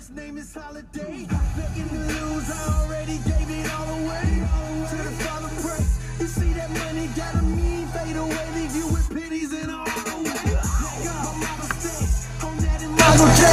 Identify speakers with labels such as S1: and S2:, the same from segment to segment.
S1: First name is Holiday. To lose, I already gave it all away. To the Father. You see that money got a mean fade away, leave you with pities and all the way. J.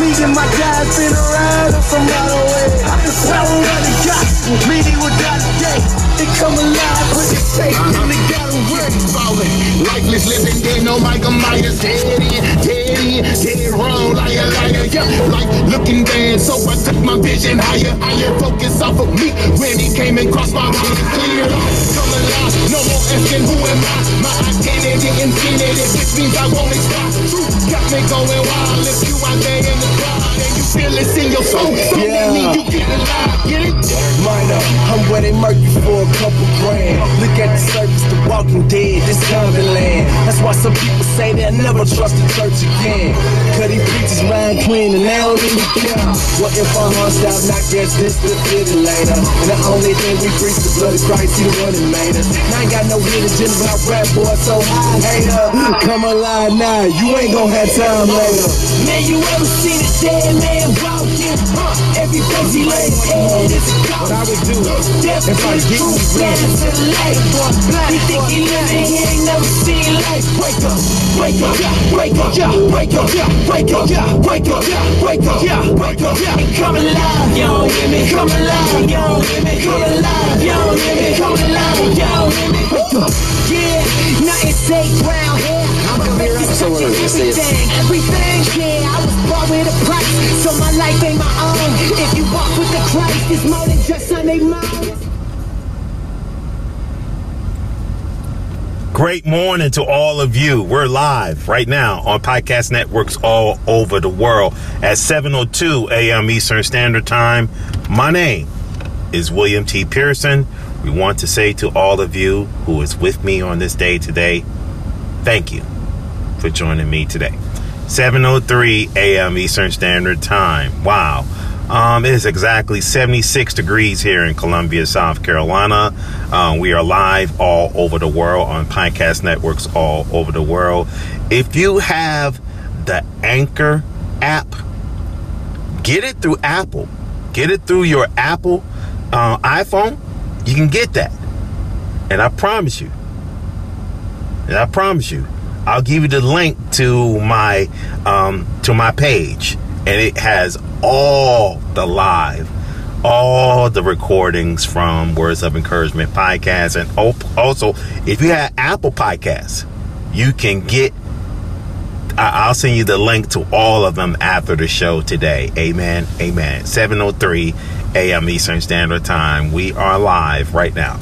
S1: Me and my guys been around other way. The power of the gospel, meaning without a day. They come alive with the faith, they gotta work.
S2: falling. Lifeless living dead, no Michael Myers. Dead in, dead in, dead wrong, liar, liar, yeah. Like looking bad, so I took my vision higher. Higher focus off of me when he came and crossed my mind. Clear come alive. No more asking who am I. My identity infinity, which means I won't expire. Truth got me going wild. If you out there in the crowd and you this in your soul, so that
S1: Yeah.
S2: means you get alive. Get it?
S1: Minor, I'm where they murk you for a couple grand. Look at the surface, the walking dead, this common land. That's why some people say they'll never trust the church again. Cause these preachers rhyme clean and they don't even care. What if our hearts stop, not guess this the later? And the only thing we preach the blood of Christ, he the one that made us. And I ain't got no hidden agenda, but I rap boy so high, hater. Come alive now, you ain't gonna have time later. Man, you ever seen a dead man? Huh? Every place he lays head. Is a ghost.
S3: What I would do if I get you
S1: He think he living, he ain't never seen life. Wake up, wake up, wake up, wake up, wake up, wake up, wake up, wake up, come alive, you don't hear me, come alive, you don't hear me, come alive, you don't hear me, come alive, you don't hear me, wake up, yeah, nothing safe round here. I'm a real everything, everything, Christ, it's more than just morning.
S4: Great morning to all of you. We're live right now on podcast networks all over the world at 7:02 a.m. Eastern Standard Time. My name is William T. Pearson. We want to say to all of you who is with me on this day today, thank you for joining me today. 7:03 a.m. Eastern Standard Time. Wow. Um, it is exactly 76 degrees here in Columbia, South Carolina. Um, we are live all over the world on podcast networks all over the world. If you have the Anchor app, get it through Apple. Get it through your Apple uh, iPhone. You can get that. And I promise you, and I promise you, I'll give you the link to my um, to my page, and it has all the live, all the recordings from Words of Encouragement podcast, and also if you have Apple Podcasts, you can get. I'll send you the link to all of them after the show today. Amen. Amen. 703 a.m. Eastern Standard Time. We are live right now.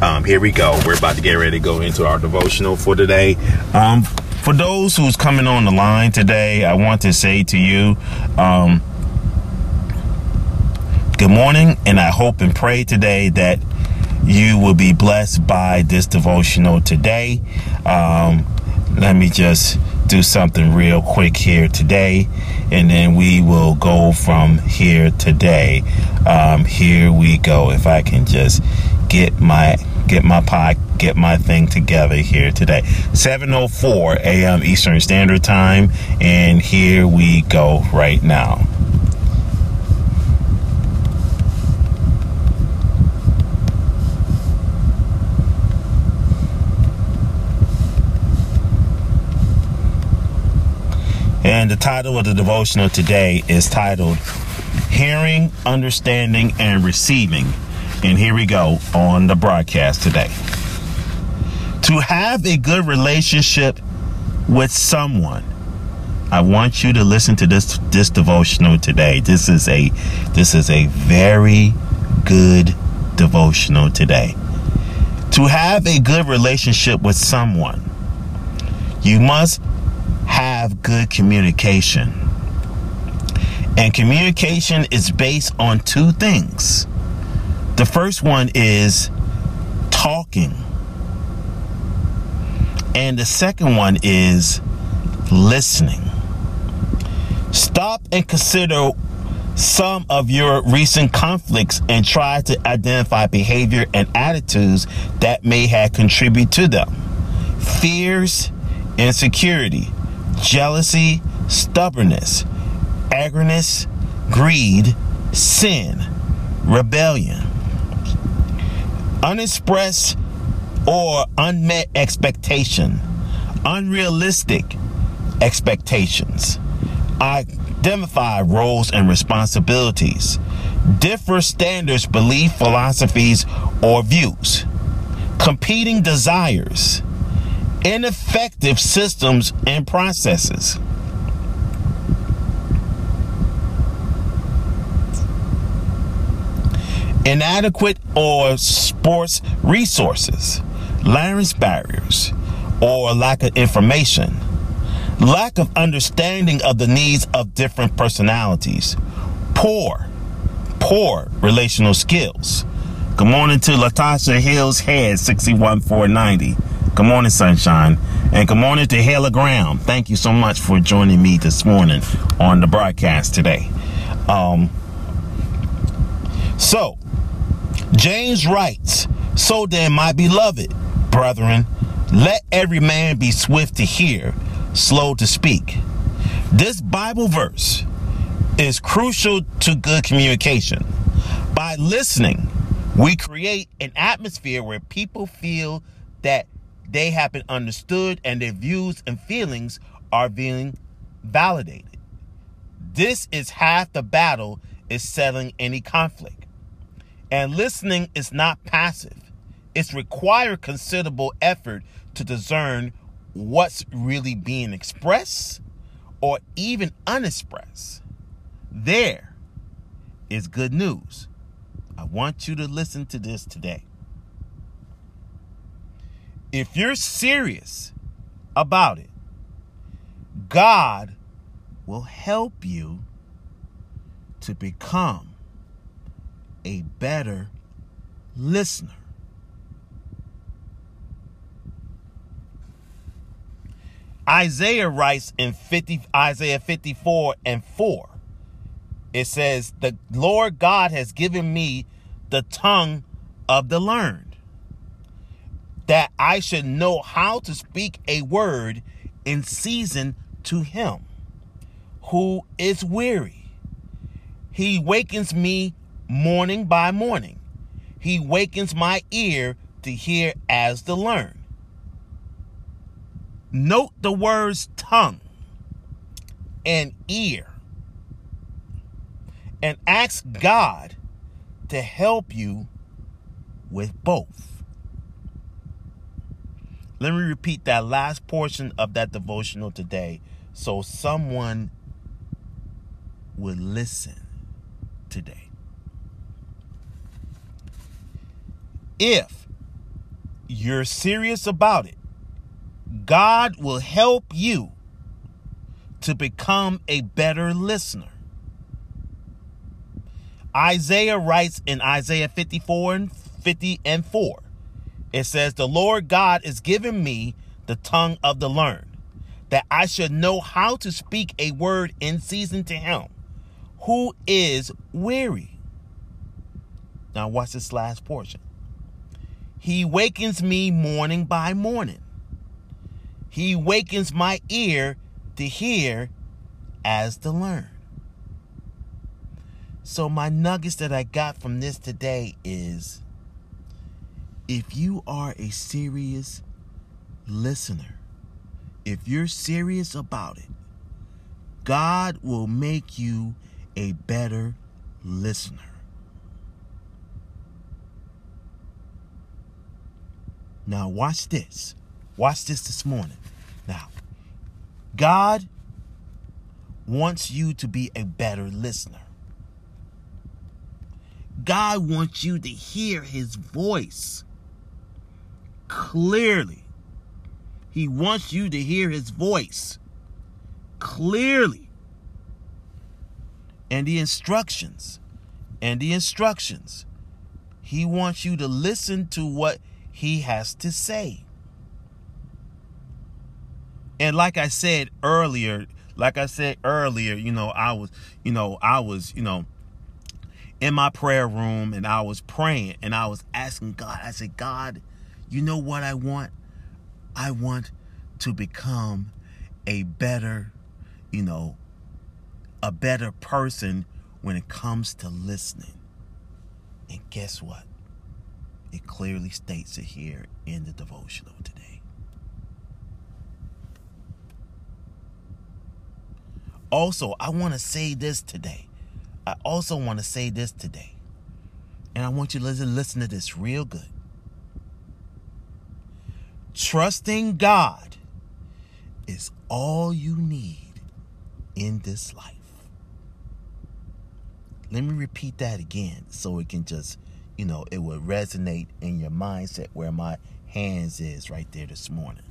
S4: Um, here we go. We're about to get ready to go into our devotional for today. Um, for those who's coming on the line today, I want to say to you, um, good morning, and I hope and pray today that you will be blessed by this devotional today. Um, let me just do something real quick here today, and then we will go from here today. Um, here we go. If I can just get my get my pie get my thing together here today 704 a.m eastern standard time and here we go right now And the title of the devotional today is titled Hearing, Understanding, and Receiving. And here we go on the broadcast today. To have a good relationship with someone, I want you to listen to this this devotional today. This is a this is a very good devotional today. To have a good relationship with someone, you must have good communication. And communication is based on two things. The first one is talking, and the second one is listening. Stop and consider some of your recent conflicts and try to identify behavior and attitudes that may have contributed to them. Fears, insecurity, jealousy, stubbornness, arrogance, greed, sin, rebellion, unexpressed or unmet expectation, unrealistic expectations, identify roles and responsibilities, differ standards, belief, philosophies, or views, competing desires, ineffective systems and processes. Inadequate or sports resources, language barriers, or lack of information, lack of understanding of the needs of different personalities, poor, poor relational skills. Good morning to Latasha Hills Head 61490. Good morning, Sunshine. And good morning to Hela Graham. Thank you so much for joining me this morning on the broadcast today. Um, so, James writes, So then, my beloved brethren, let every man be swift to hear, slow to speak. This Bible verse is crucial to good communication. By listening, we create an atmosphere where people feel that they have been understood and their views and feelings are being validated. This is half the battle is settling any conflict. And listening is not passive. It's required considerable effort to discern what's really being expressed or even unexpressed. There is good news. I want you to listen to this today. If you're serious about it, God will help you to become a better listener. Isaiah writes in 50 Isaiah 54 and 4. It says, "The Lord God has given me the tongue of the learned, that I should know how to speak a word in season to him who is weary. He wakens me morning by morning. He wakens my ear to hear as the learn. Note the words tongue and ear and ask God to help you with both. Let me repeat that last portion of that devotional today so someone would listen today. If you're serious about it, God will help you to become a better listener. Isaiah writes in Isaiah 54 and 50 and 4. It says, The Lord God is giving me the tongue of the learned, that I should know how to speak a word in season to him who is weary. Now, watch this last portion. He wakens me morning by morning. He wakens my ear to hear as to learn. So, my nuggets that I got from this today is if you are a serious listener, if you're serious about it, God will make you a better listener. Now, watch this. Watch this this morning. Now, God wants you to be a better listener. God wants you to hear his voice clearly. He wants you to hear his voice clearly. And the instructions, and the instructions. He wants you to listen to what he has to say. And like I said earlier, like I said earlier, you know, I was, you know, I was, you know, in my prayer room and I was praying and I was asking God, I said, God, you know what I want? I want to become a better, you know, a better person when it comes to listening. And guess what? It clearly states it here in the devotional today. Also, I want to say this today. I also want to say this today. And I want you to listen, to this real good. Trusting God is all you need in this life. Let me repeat that again so it can just, you know, it will resonate in your mindset where my hands is right there this morning.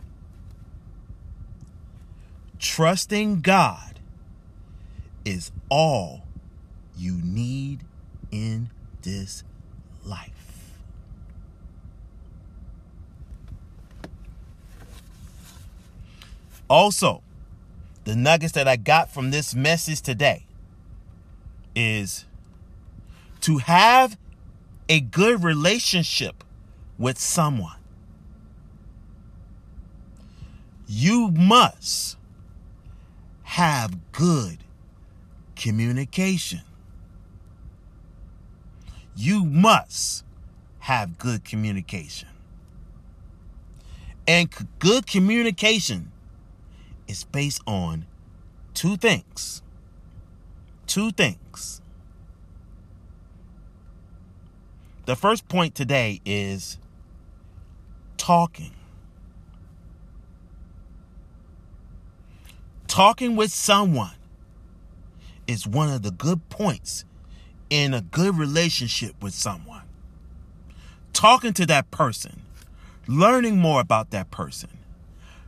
S4: Trusting God is all you need in this life. Also, the nuggets that I got from this message today is to have a good relationship with someone. You must have good communication. You must have good communication. And good communication is based on two things. Two things. The first point today is talking. Talking with someone is one of the good points in a good relationship with someone. Talking to that person, learning more about that person.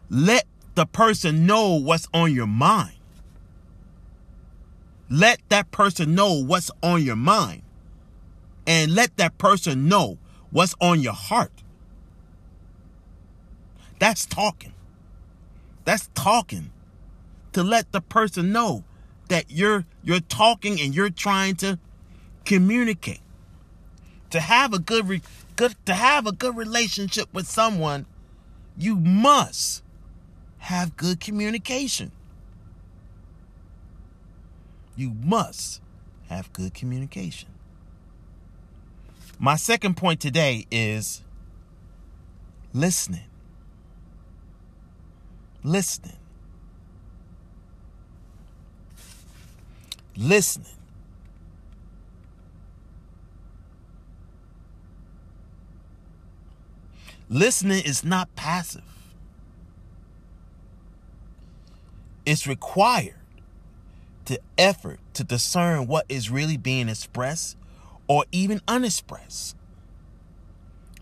S4: Let the person know what's on your mind. Let that person know what's on your mind. And let that person know what's on your heart. That's talking. That's talking to let the person know that you're you're talking and you're trying to communicate. To have a good re, good to have a good relationship with someone, you must have good communication. You must have good communication. My second point today is listening. Listening. Listening. Listening is not passive. It's required to effort to discern what is really being expressed or even unexpressed.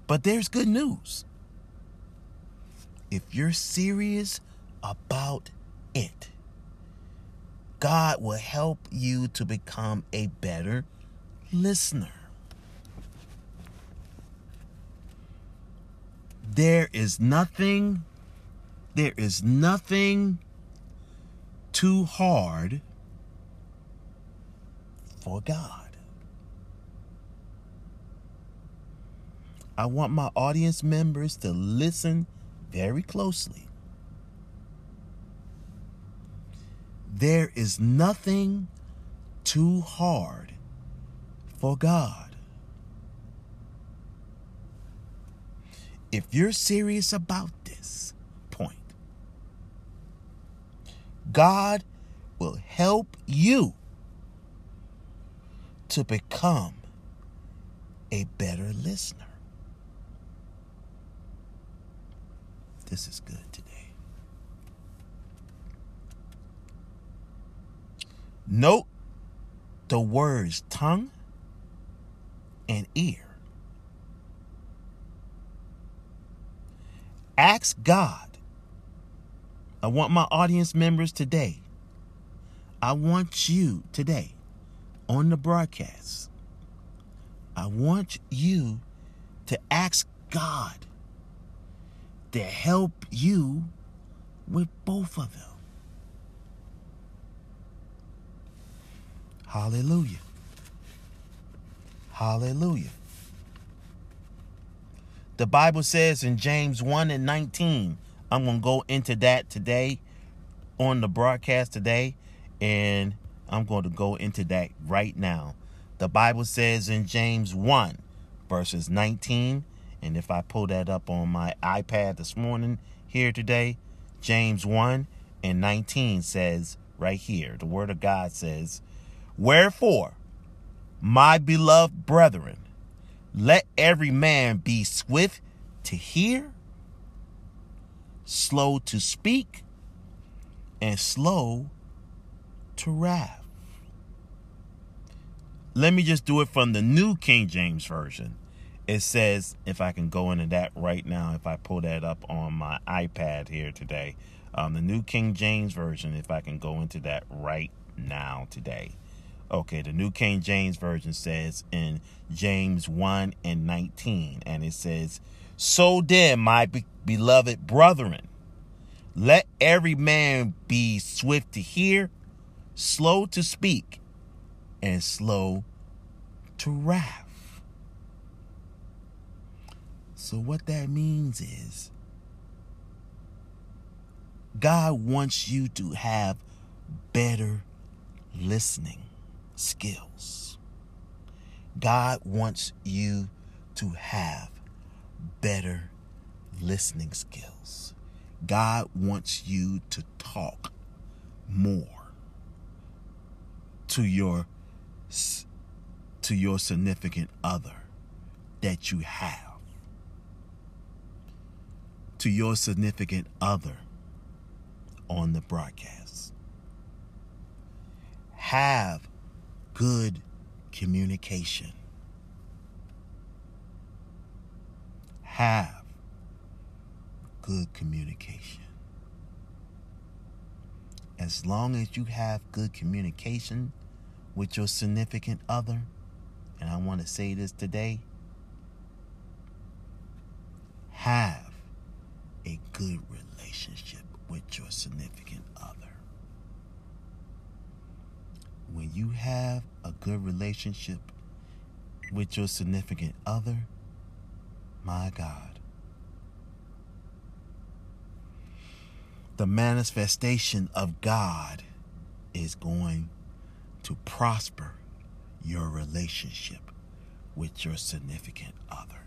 S4: But there's good news. If you're serious about it, God will help you to become a better listener. There is nothing, there is nothing too hard for God. I want my audience members to listen very closely. There is nothing too hard for God. If you're serious about this point, God will help you to become a better listener. This is good today. Note the words tongue and ear. Ask God. I want my audience members today. I want you today on the broadcast. I want you to ask God to help you with both of them. Hallelujah. Hallelujah. The Bible says in James 1 and 19, I'm going to go into that today on the broadcast today. And I'm going to go into that right now. The Bible says in James 1, verses 19, and if I pull that up on my iPad this morning here today, James 1 and 19 says right here, the Word of God says, Wherefore, my beloved brethren, let every man be swift to hear, slow to speak, and slow to wrath. Let me just do it from the New King James Version. It says, if I can go into that right now, if I pull that up on my iPad here today, um, the New King James Version, if I can go into that right now today. Okay, the New King James Version says in James 1 and 19, and it says, So then, my be- beloved brethren, let every man be swift to hear, slow to speak, and slow to wrath. So, what that means is, God wants you to have better listening skills. God wants you to have better listening skills. God wants you to talk more to your to your significant other that you have. To your significant other on the broadcast. Have good communication. Have good communication. As long as you have good communication with your significant other, and I want to say this today, have a good relationship with your significant other. You have a good relationship with your significant other, my God, the manifestation of God is going to prosper your relationship with your significant other.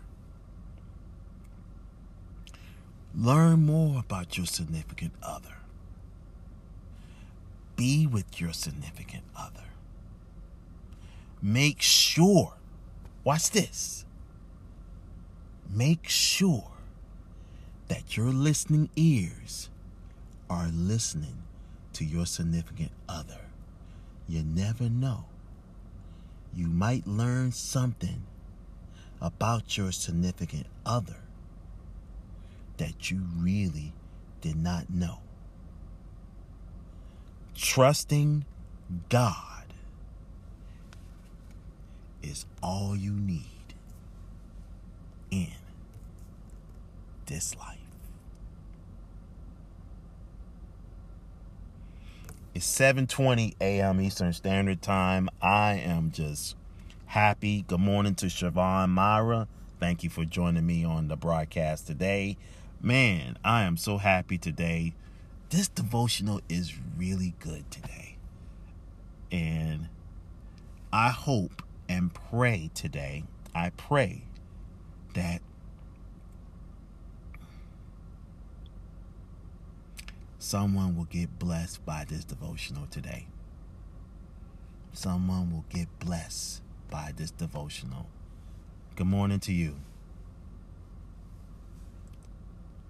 S4: Learn more about your significant other. Be with your significant other. Make sure, watch this. Make sure that your listening ears are listening to your significant other. You never know. You might learn something about your significant other that you really did not know. Trusting God is all you need in this life. It's 7:20 a.m. Eastern Standard Time. I am just happy. Good morning to Siobhan Myra. Thank you for joining me on the broadcast today. Man, I am so happy today. This devotional is really good today. And I hope and pray today, I pray that someone will get blessed by this devotional today. Someone will get blessed by this devotional. Good morning to you.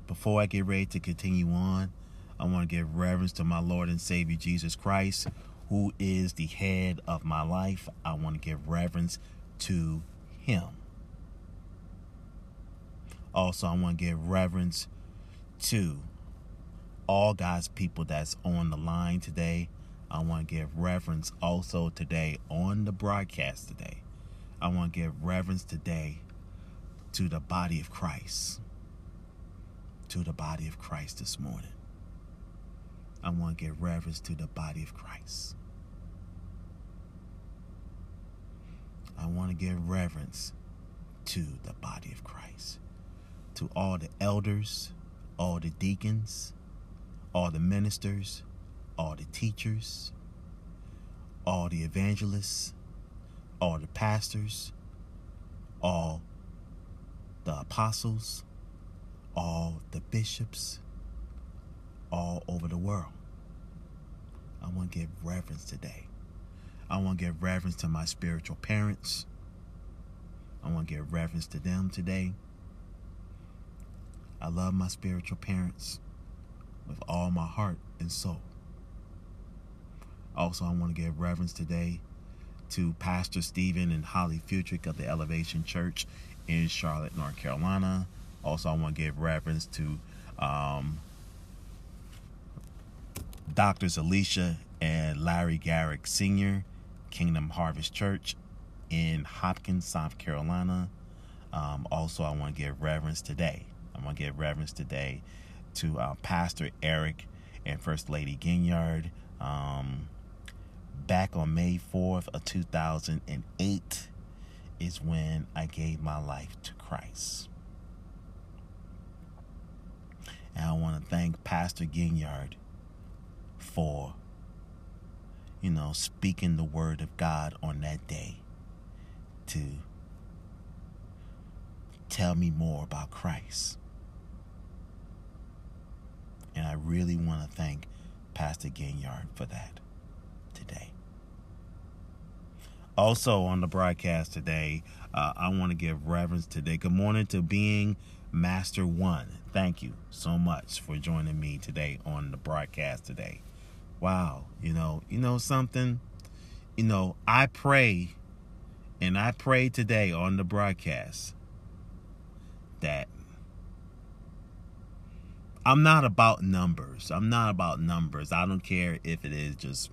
S4: Before I get ready to continue on, I want to give reverence to my Lord and Savior Jesus Christ, who is the head of my life. I want to give reverence to Him. Also, I want to give reverence to all God's people that's on the line today. I want to give reverence also today on the broadcast today. I want to give reverence today to the body of Christ. To the body of Christ this morning. I want to give reverence to the body of Christ. I want to give reverence to the body of Christ. To all the elders, all the deacons, all the ministers, all the teachers, all the evangelists, all the pastors, all the apostles, all the bishops, all over the world. I want to give reverence today. I want to give reverence to my spiritual parents. I want to give reverence to them today. I love my spiritual parents with all my heart and soul. Also, I want to give reverence today to Pastor Stephen and Holly Furtick of the Elevation Church in Charlotte, North Carolina. Also, I want to give reverence to um, Doctors Alicia and Larry Garrick Sr., Kingdom Harvest Church in Hopkins, South Carolina. Um, also, I want to give reverence today. I want to give reverence today to uh, Pastor Eric and First Lady Ginyard. Um, back on May 4th of 2008 is when I gave my life to Christ. And I want to thank Pastor Ginyard for, you know, speaking the word of God on that day to tell me more about Christ. And I really want to thank Pastor Ginyard for that today. Also on the broadcast today, uh, I want to give reverence today. Good morning to being Master One. Thank you so much for joining me today on the broadcast today. Wow, you know, you know something, you know, I pray and I pray today on the broadcast that I'm not about numbers. I'm not about numbers. I don't care if it is just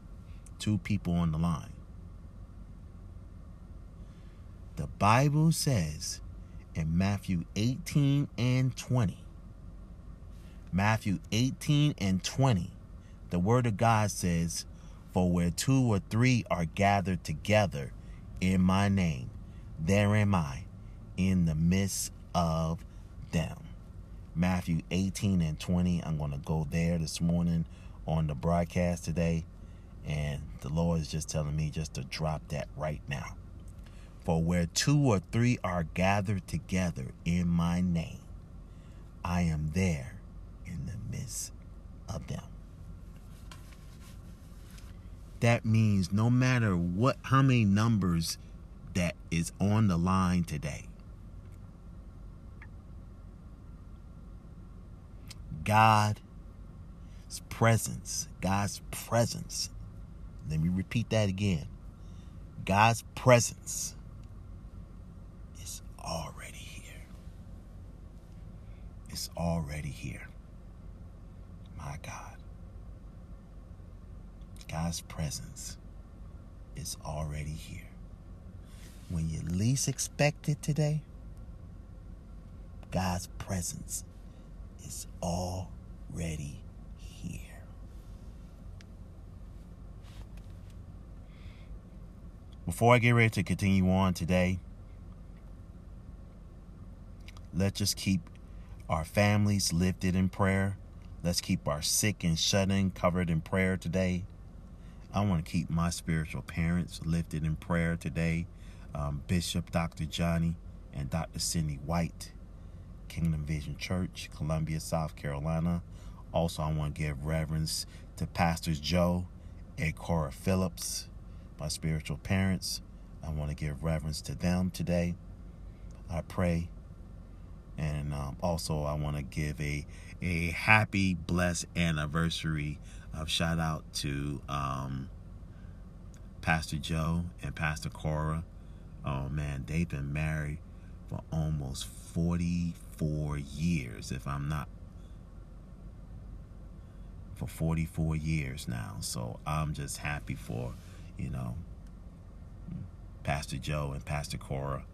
S4: two people on the line. The Bible says in Matthew 18 and 20, Matthew 18 and 20, the Word of God says, For where two or three are gathered together in my name, there am I in the midst of them. Matthew 18 and 20. I'm going to go there this morning on the broadcast today. And the Lord is just telling me just to drop that right now. For where two or three are gathered together in my name, I am there in the midst of them. That means no matter what how many numbers that is on the line today. God's presence, God's presence. Let me repeat that again. God's presence is already here. It's already here. My God. God's presence is already here. When you least expect it today, God's presence is already here. Before I get ready to continue on today, Let's just keep our families lifted in prayer. Let's keep our sick and shut in covered in prayer today. I want to keep my spiritual parents lifted in prayer today. Um, Bishop Dr. Johnny and Dr. Cindy White, Kingdom Vision Church, Columbia, South Carolina. Also, I want to give reverence to Pastors Joe and Cora Phillips, my spiritual parents. I want to give reverence to them today. I pray and um, also, I want to give a a happy, blessed anniversary of shout out to um, Pastor Joe and Pastor Cora. Oh man, they've been married for almost 44 years, if I'm not for 44 years now. So I'm just happy for, you know, Pastor Joe and Pastor Cora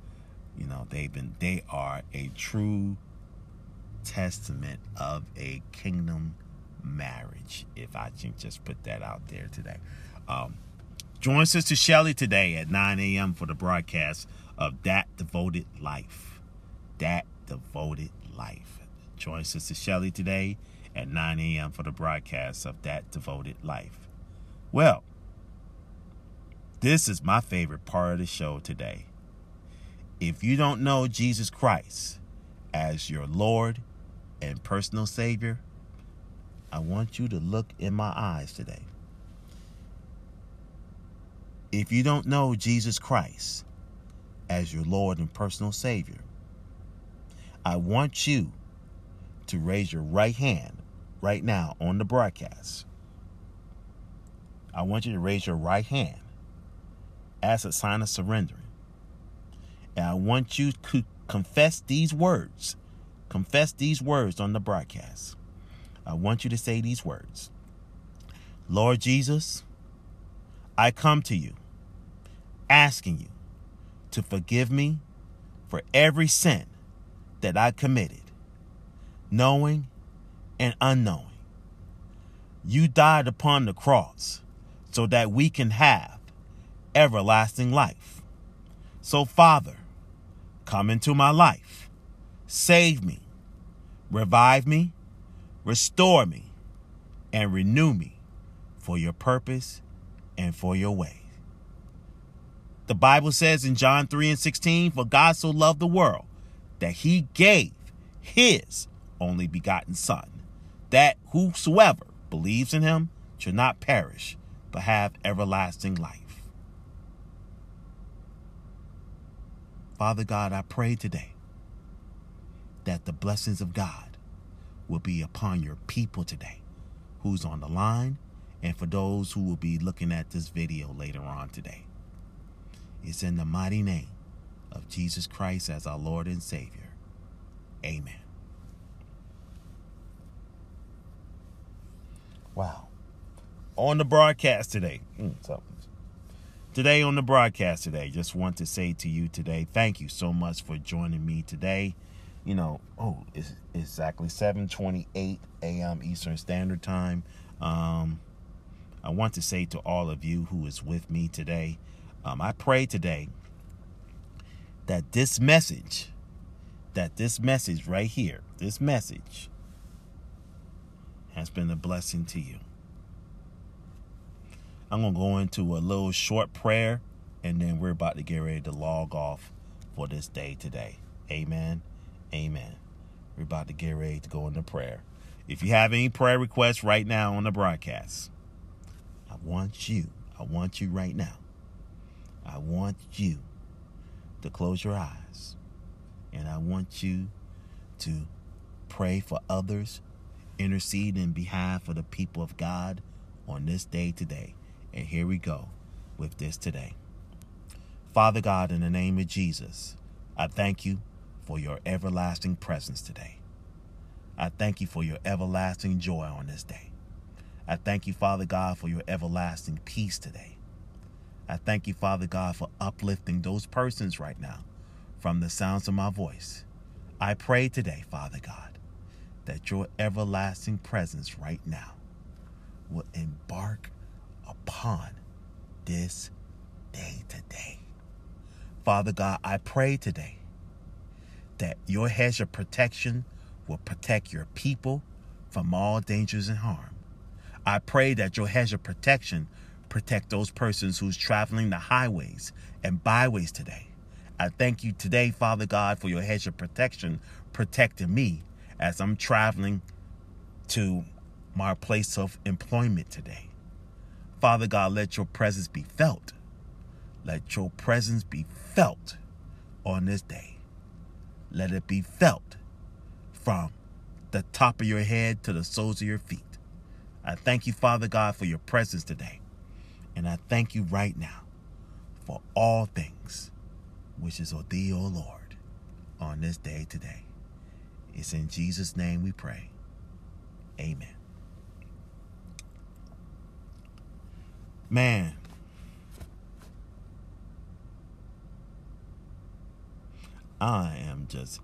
S4: you know, they've been they are a true testament of a kingdom marriage, if I can just put that out there today. Um, join Sister Shelly today at 9 a.m. for the broadcast of That Devoted Life. That Devoted Life. Join Sister Shelly today at 9 a.m. for the broadcast of That Devoted Life. Well, This is my favorite part of the show today. If you don't know Jesus Christ as your Lord and personal Savior, I want you to look in my eyes today. If you don't know Jesus Christ as your Lord and personal Savior, I want you to raise your right hand right now on the broadcast. I want you to raise your right hand as a sign of surrendering. And I want you to confess these words. Confess these words on the broadcast. I want you to say these words Lord Jesus, I come to you asking you to forgive me for every sin that I committed, knowing and unknowing. You died upon the cross so that we can have everlasting life. So, Father, come into my life, save me, revive me, restore me, and renew me for your purpose and for your way. The Bible says in John 3 and 16, For God so loved the world that he gave his only begotten Son, that whosoever believes in him should not perish, but have everlasting life. Father God, I pray today that the blessings of God will be upon your people today, who's on the line, and for those who will be looking at this video later on today. It's in the mighty name of Jesus Christ as our Lord and Savior. Amen. Wow. On the broadcast today. Mm, today on the broadcast today, just want to say to you today, thank you so much for joining me today. You know, oh, it's exactly 7:28 a.m. Eastern Standard Time. Um, I want to say to all of you who is with me today, um, I pray today that this message, that this message right here, this message has been a blessing to you. I'm going to go into a little short prayer and then we're about to get ready to log off for this day today. Amen. Amen. We're about to get ready to go into prayer. If you have any prayer requests right now on the broadcast, I want you, I want you right now I want you to close your eyes and I want you to pray for others, intercede in behalf of the people of God on this day today. And here we go with this today. Father God, in the name of Jesus, I thank you for your everlasting presence today. I thank you for your everlasting joy on this day. I thank you, Father God, for your everlasting peace today. I thank you, Father God, for uplifting those persons right now from the sounds of my voice. I pray today, Father God, that your everlasting presence right now will embark upon this day today. Father God, I pray today that your hedge of protection will protect your people from all dangers and harm. I pray that your hedge of protection protect those persons who's traveling the highways and byways today. I thank you today, Father God, for your hedge of protection protecting me as I'm traveling to my place of employment today. Father God, let your presence be felt. Let your presence be felt on this day. Let it be felt from the top of your head to the soles of your feet. I thank you, Father God, for your presence today. And I thank you right now for all things, which is of thee, O Lord, on this day today. It's in Jesus' name we pray. Amen. Man, I am just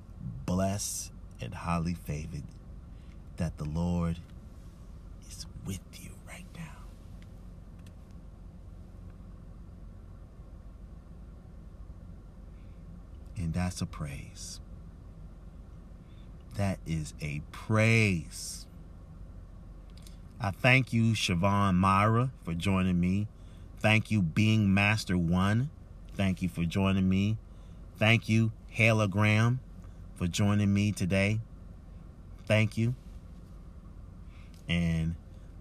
S4: blessed and highly favored that the Lord is with you. Right now. And that's a praise. That is a praise. I thank you, Siobhan Myra, for joining me Thank you, Being Master One. Thank you for joining me. Thank you, Hala Graham, for joining me today. Thank you. And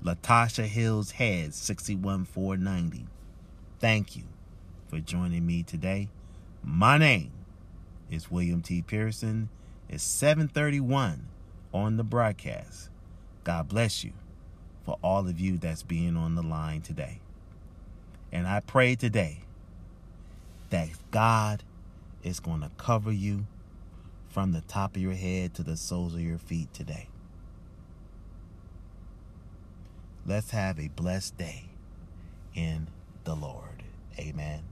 S4: Latasha Hills Head 61490. Thank you for joining me today. My name is William T. Pearson. It's 731 on the broadcast. God bless you for all of you that's being on the line today. And I pray today that God is going to cover you from the top of your head to the soles of your feet today. Let's have a blessed day in the Lord. Amen.